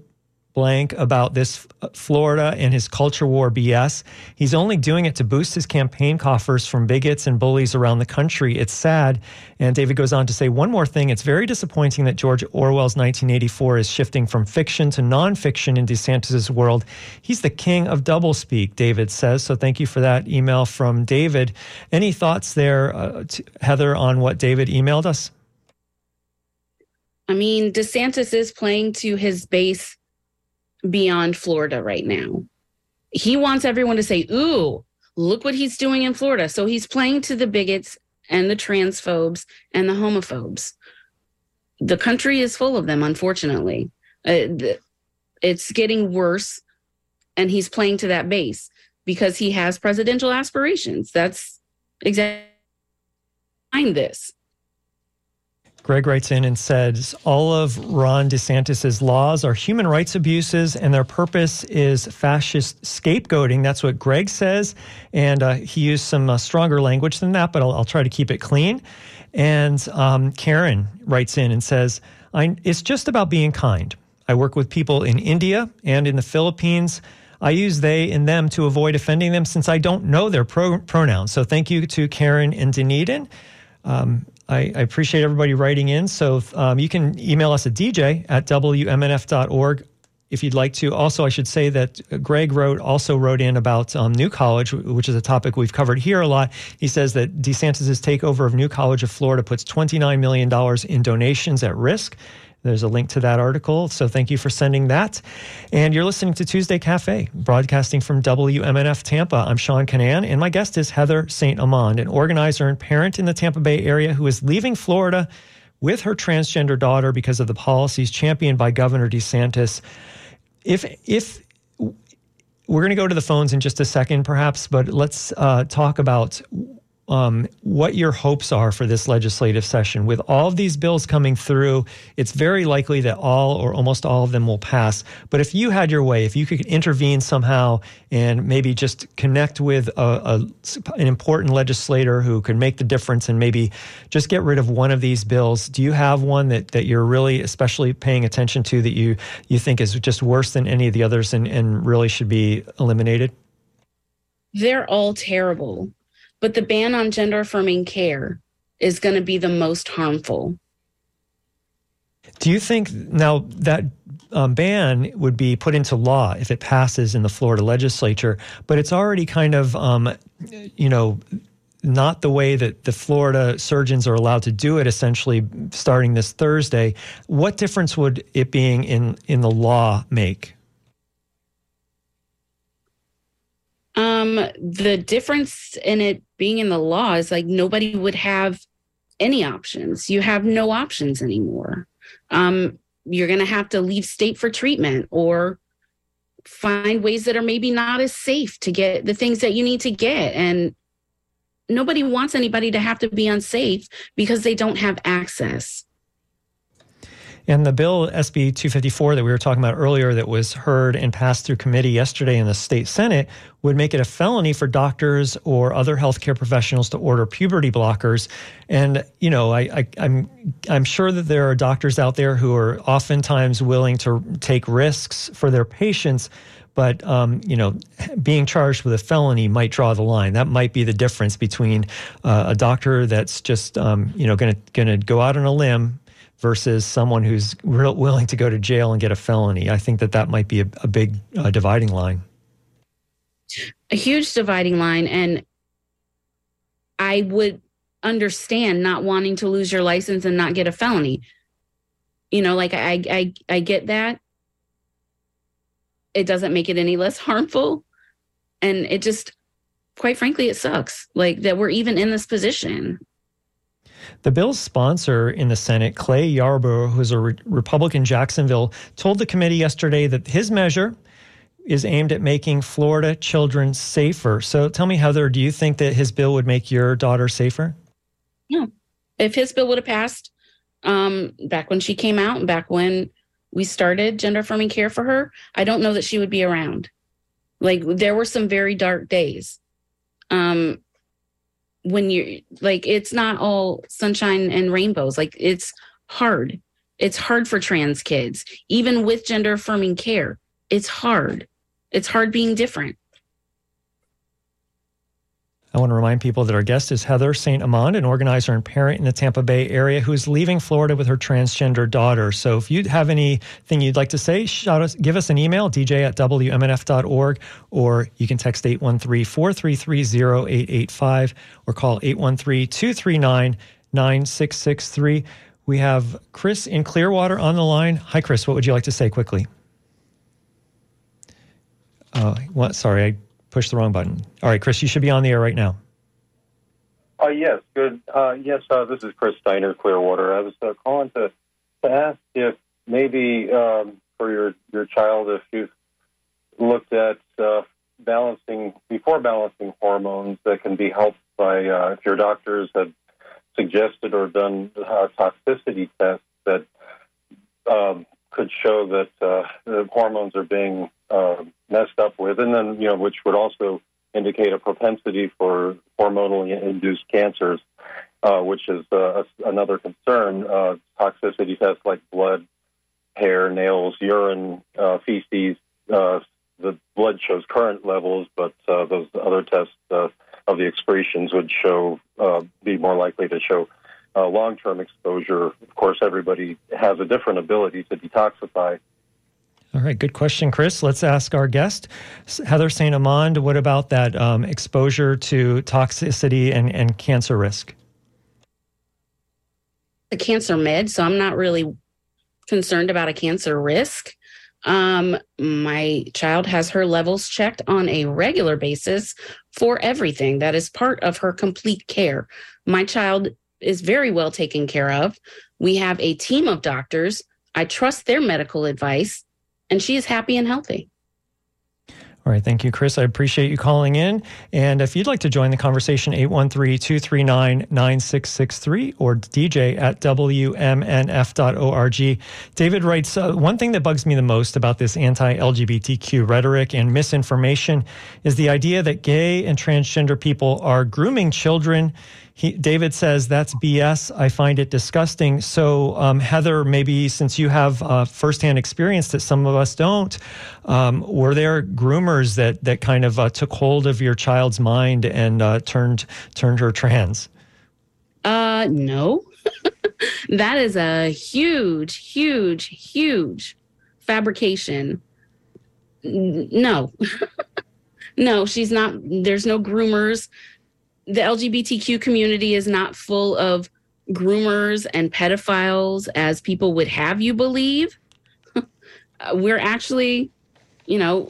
blank about this Florida and his culture war BS. He's only doing it to boost his campaign coffers from bigots and bullies around the country. It's sad. And David goes on to say one more thing. It's very disappointing that George Orwell's 1984 is shifting from fiction to nonfiction in DeSantis's world. He's the king of doublespeak, David says. So thank you for that email from David. Any thoughts there, uh, Heather, on what David emailed us? I mean, DeSantis is playing to his base beyond Florida right now. He wants everyone to say, Ooh, look what he's doing in Florida. So he's playing to the bigots and the transphobes and the homophobes. The country is full of them, unfortunately. Uh, it's getting worse, and he's playing to that base because he has presidential aspirations. That's exactly behind this. Greg writes in and says all of Ron DeSantis's laws are human rights abuses, and their purpose is fascist scapegoating. That's what Greg says, and uh, he used some uh, stronger language than that, but I'll, I'll, try to keep it clean. And um, Karen writes in and says, "It's just about being kind. I work with people in India and in the Philippines." I use they and them to avoid offending them since I don't know their pro- pronouns. So thank you to Karen and Dunedin. Um, I, I, appreciate everybody writing in. So um, you can email us at dj at wmnf.org if you'd like to. Also, I should say that Greg wrote also wrote in about um, New College, which is a topic we've covered here a lot. He says that DeSantis' takeover of New College of Florida puts $29 million in donations at risk. There's a link to that article. So thank you for sending that. And you're listening to Tuesday Cafe, broadcasting from WMNF Tampa. I'm Sean Kinane, and my guest is Heather St. Amand, an organizer and parent in the Tampa Bay area who is leaving Florida with her transgender daughter because of the policies championed by Governor DeSantis. If if we're going to go to the phones in just a second, perhaps, but let's uh, talk about um, what your hopes are for this legislative session. With all of these bills coming through, it's very likely that all or almost all of them will pass. But if you had your way, if you could intervene somehow and maybe just connect with a, a, an important legislator who could make the difference and maybe just get rid of one of these bills, do you have one that, that you're really especially paying attention to that you, you think is just worse than any of the others and, and really should be eliminated? They're all terrible but the ban on gender affirming care is going to be the most harmful. Do you think now that um, ban would be put into law if it passes in the Florida legislature, but it's already kind of, um, you know, not the way that the Florida surgeons are allowed to do it essentially starting this Thursday. What difference would it being in, in the law make? Um, the difference in it being in the law is like nobody would have any options. You have no options anymore. Um, you're going to have to leave state for treatment or find ways that are maybe not as safe to get the things that you need to get. And nobody wants anybody to have to be unsafe because they don't have access. And the bill SB 254 that we were talking about earlier, that was heard and passed through committee yesterday in the state Senate, would make it a felony for doctors or other healthcare professionals to order puberty blockers. And you know, I, I, I'm I'm sure that there are doctors out there who are oftentimes willing to take risks for their patients but um, you know, being charged with a felony might draw the line. That might be the difference between uh, a doctor that's just um, you know going to going to go out on a limb versus someone who's real willing to go to jail and get a felony. I think that that might be a, a big uh, dividing line. A huge dividing line, and I would understand not wanting to lose your license and not get a felony. You know, like I I I get that. It doesn't make it any less <laughs> harmful, and it just, quite frankly, it sucks. Like that we're even in this position. The bill's sponsor in the Senate, Clay Yarborough, who's a re- Republican Jacksonville, told the committee yesterday that his measure is aimed at making Florida children safer. So tell me, Heather, do you think that his bill would make your daughter safer? No. If his bill would have passed um, back when she came out and back when we started gender affirming care for her, I don't know that she would be around. Like there were some very dark days. Um, when you're like it's not all sunshine and rainbows. Like it's hard. It's hard for trans kids. Even with gender affirming care it's hard. It's hard being different I want to remind people that our guest is Heather St. Amand, an organizer and parent in the Tampa Bay area who's leaving Florida with her transgender daughter. So if you have anything you'd like to say, shout us, give us an email, dj at wmnf.org, or you can text 813 433 0885 or call 813 239 9663. We have Chris in Clearwater on the line. Hi, Chris. What would you like to say quickly? Uh, what? Sorry, I Push the wrong button. All right, Chris, you should be on the air right now. Uh, yes, good. Uh, yes, uh, this is Chris Steiner, Clearwater. I was uh, calling to, to ask if maybe um, for your, your child, if you've looked at uh, balancing, before balancing hormones that can be helped by, uh, if your doctors have suggested or done toxicity tests that um, could show that the hormones are being uh, messed up with, and then you know, which would also indicate a propensity for hormonally induced cancers, uh, which is uh, another concern. Uh, toxicity tests like blood, hair, nails, urine, uh, feces. Uh, the blood shows current levels, but those other tests of the excretions would show be more likely to show long-term exposure. Of course, everybody has a different ability to detoxify all right, good question, Chris. Let's ask our guest, Heather St. Amand. What about that um, exposure to toxicity and, and cancer risk? The cancer med, so I'm not really concerned about a cancer risk. Um, my child has her levels checked on a regular basis for everything that is part of her complete care. My child is very well taken care of. We have a team of doctors. I trust their medical advice and she is happy and healthy. All right. Thank you, Chris. I appreciate you calling in. And if you'd like to join the conversation, 813 239 9663 or dj at wmnf.org. David writes uh, One thing that bugs me the most about this anti LGBTQ rhetoric and misinformation is the idea that gay and transgender people are grooming children he, David says that's BS. I find it disgusting. So, um, Heather, maybe since you have uh, firsthand experience that some of us don't, um, were there groomers that that kind of uh, took hold of your child's mind and uh, turned turned her trans? Uh, no. <laughs> that is a huge, huge, huge fabrication. No. <laughs> no, she's not. There's no groomers the LGBTQ community is not full of groomers and pedophiles as people would have you believe. <laughs> Uh, we're actually, you know,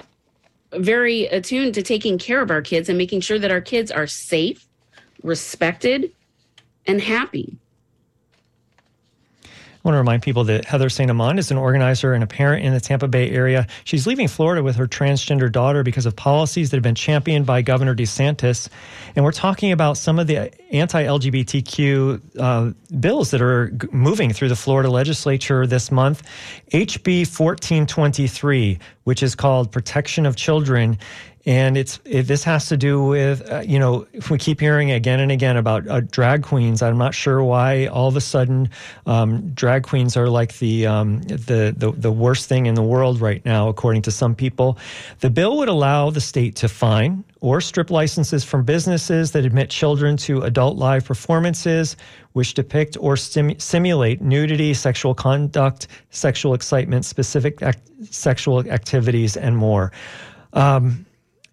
very attuned to taking care of our kids and making sure that our kids are safe, respected, and happy. I want to remind people that Heather St. Amand is an organizer and a parent in the Tampa Bay area. She's leaving Florida with her transgender daughter because of policies that have been championed by Governor DeSantis. And we're talking about some of the anti LGBTQ uh, bills that are g- moving through the Florida legislature this month. HB 1423, which is called Protection of Children, and it's it, this has to do with uh, you know if we keep hearing again and again about uh, drag queens. I'm not sure why all of a sudden um, drag queens are like the, um, the the the worst thing in the world right now, according to some people. The bill would allow the state to fine or strip licenses from businesses that admit children to adult live performances which depict or simulate nudity, sexual conduct, sexual excitement, specific ac- sexual activities, and more. Um,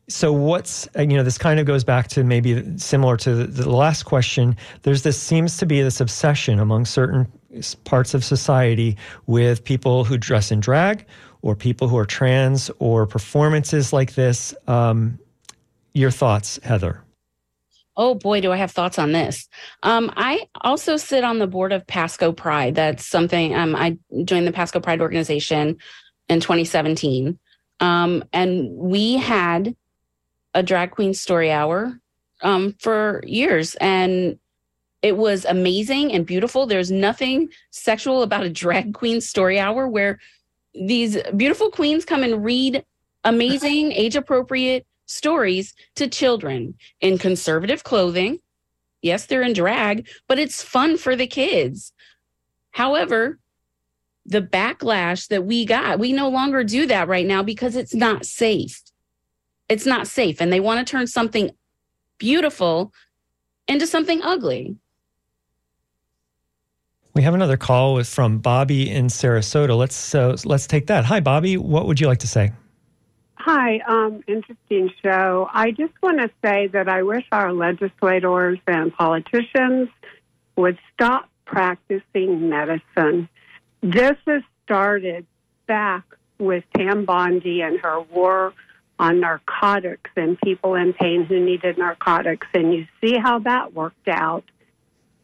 so what's you know this kind of goes back to maybe similar to the, the last question there's this seems to be this obsession among certain parts of society with people who dress in drag or people who are trans or performances like this um, your thoughts heather Oh boy, do I have thoughts on this. Um, I also sit on the board of Pasco Pride. That's something um, I joined the Pasco Pride organization in 2017. Um, and we had a drag queen story hour um, for years. And it was amazing and beautiful. There's nothing sexual about a drag queen story hour where these beautiful queens come and read amazing, <laughs> age appropriate stories to children in conservative clothing. Yes, they're in drag, but it's fun for the kids. However, the backlash that we got, we no longer do that right now because it's not safe it's not safe and they want to turn something beautiful into something ugly. We have another call with from Bobby in Sarasota. Let's so let's take that. Hi, Bobby. What would you like to say? Hi, um, interesting show. I just want to say that I wish our legislators and politicians would stop practicing medicine. This has started back with Pam Bondi and her war on narcotics and people in pain who needed narcotics. And you see how that worked out.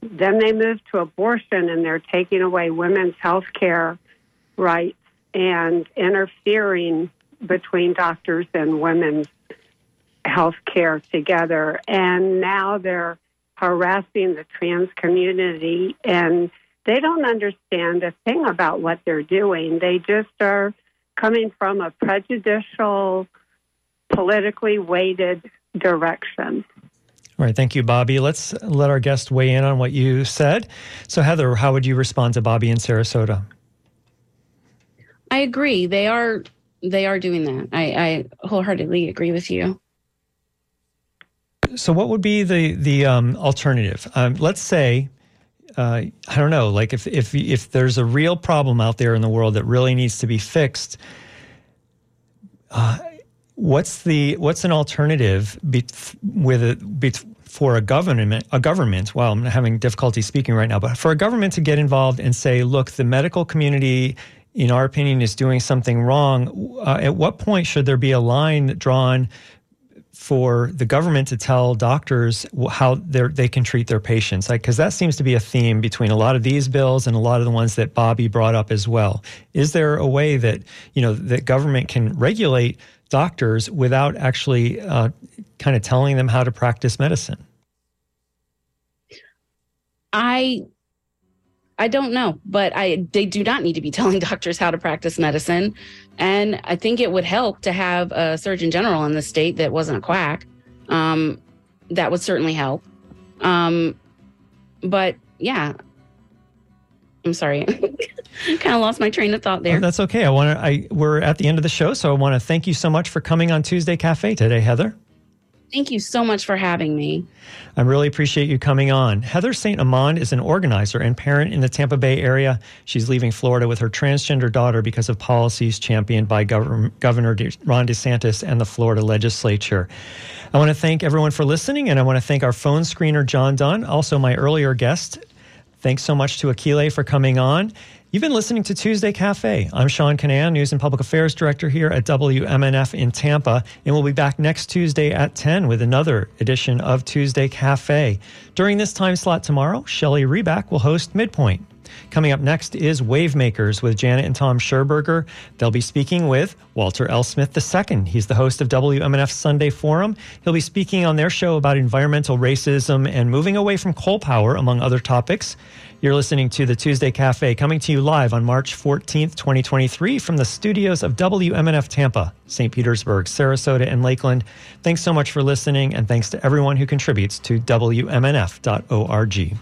Then they moved to abortion and they're taking away women's health care rights and interfering between doctors and women's health care together. And now they're harassing the trans community and they don't understand a thing about what they're doing. They just are coming from a prejudicial politically weighted direction. All right, thank you, Bobby. Let's let our guest weigh in on what you said. So, Heather, how would you respond to Bobby in Sarasota? I agree. They are they are doing that. I, I wholeheartedly agree with you. So, what would be the the um, alternative? Um, let's say, uh, I don't know, like if if if there's a real problem out there in the world that really needs to be fixed. Uh, what's the what's an alternative be, with it be, for a government a government well i'm having difficulty speaking right now but for a government to get involved and say look the medical community in our opinion is doing something wrong uh, at what point should there be a line drawn for the government to tell doctors how they can treat their patients? Because that seems to be a theme between a lot of these bills and a lot of the ones that bobby brought up as well. Is there a way that you know that government can regulate doctors without actually uh, kind of telling them how to practice medicine? I I don't know, but I they do not need to be <laughs> telling doctors how to practice medicine, and I think it would help to have a surgeon general in the state that wasn't a quack. Um, that would certainly help. Um, but yeah, I'm sorry. I kind of lost my train of thought oh, there. Oh, that's okay. I want to. I we're at the end of the show, so I want to thank you so much for coming on Tuesday Cafe today, Heather. Thank you so much for having me. I really appreciate you coming on. Heather St. Amand is an organizer and parent in the Tampa Bay area. She's leaving Florida with her transgender daughter because of policies championed by Governor Ron DeSantis and the Florida legislature. I want to thank everyone for listening, and I want to thank our phone screener, John Dunn, also my earlier guest, Thanks so much to Akili for coming on. You've been listening to Tuesday Cafe. I'm Sean Kinane, News and Public Affairs Director here at WMNF in Tampa, and we'll be back next Tuesday at 10 with another edition of Tuesday Cafe. During this time slot tomorrow, Shelley Reback will host Midpoint. Coming up next is Wavemakers with Janet and Tom Scherberger. They'll be speaking with Walter L. Smith II. He's the host of WMNF Sunday Forum. He'll be speaking on their show about environmental racism and moving away from coal power, among other topics. You're listening to the Tuesday Cafe coming to you live on March 14th, 2023 from the studios of WMNF Tampa, St. Petersburg, Sarasota, and Lakeland. Thanks so much for listening and thanks to everyone who contributes to WMNF.org.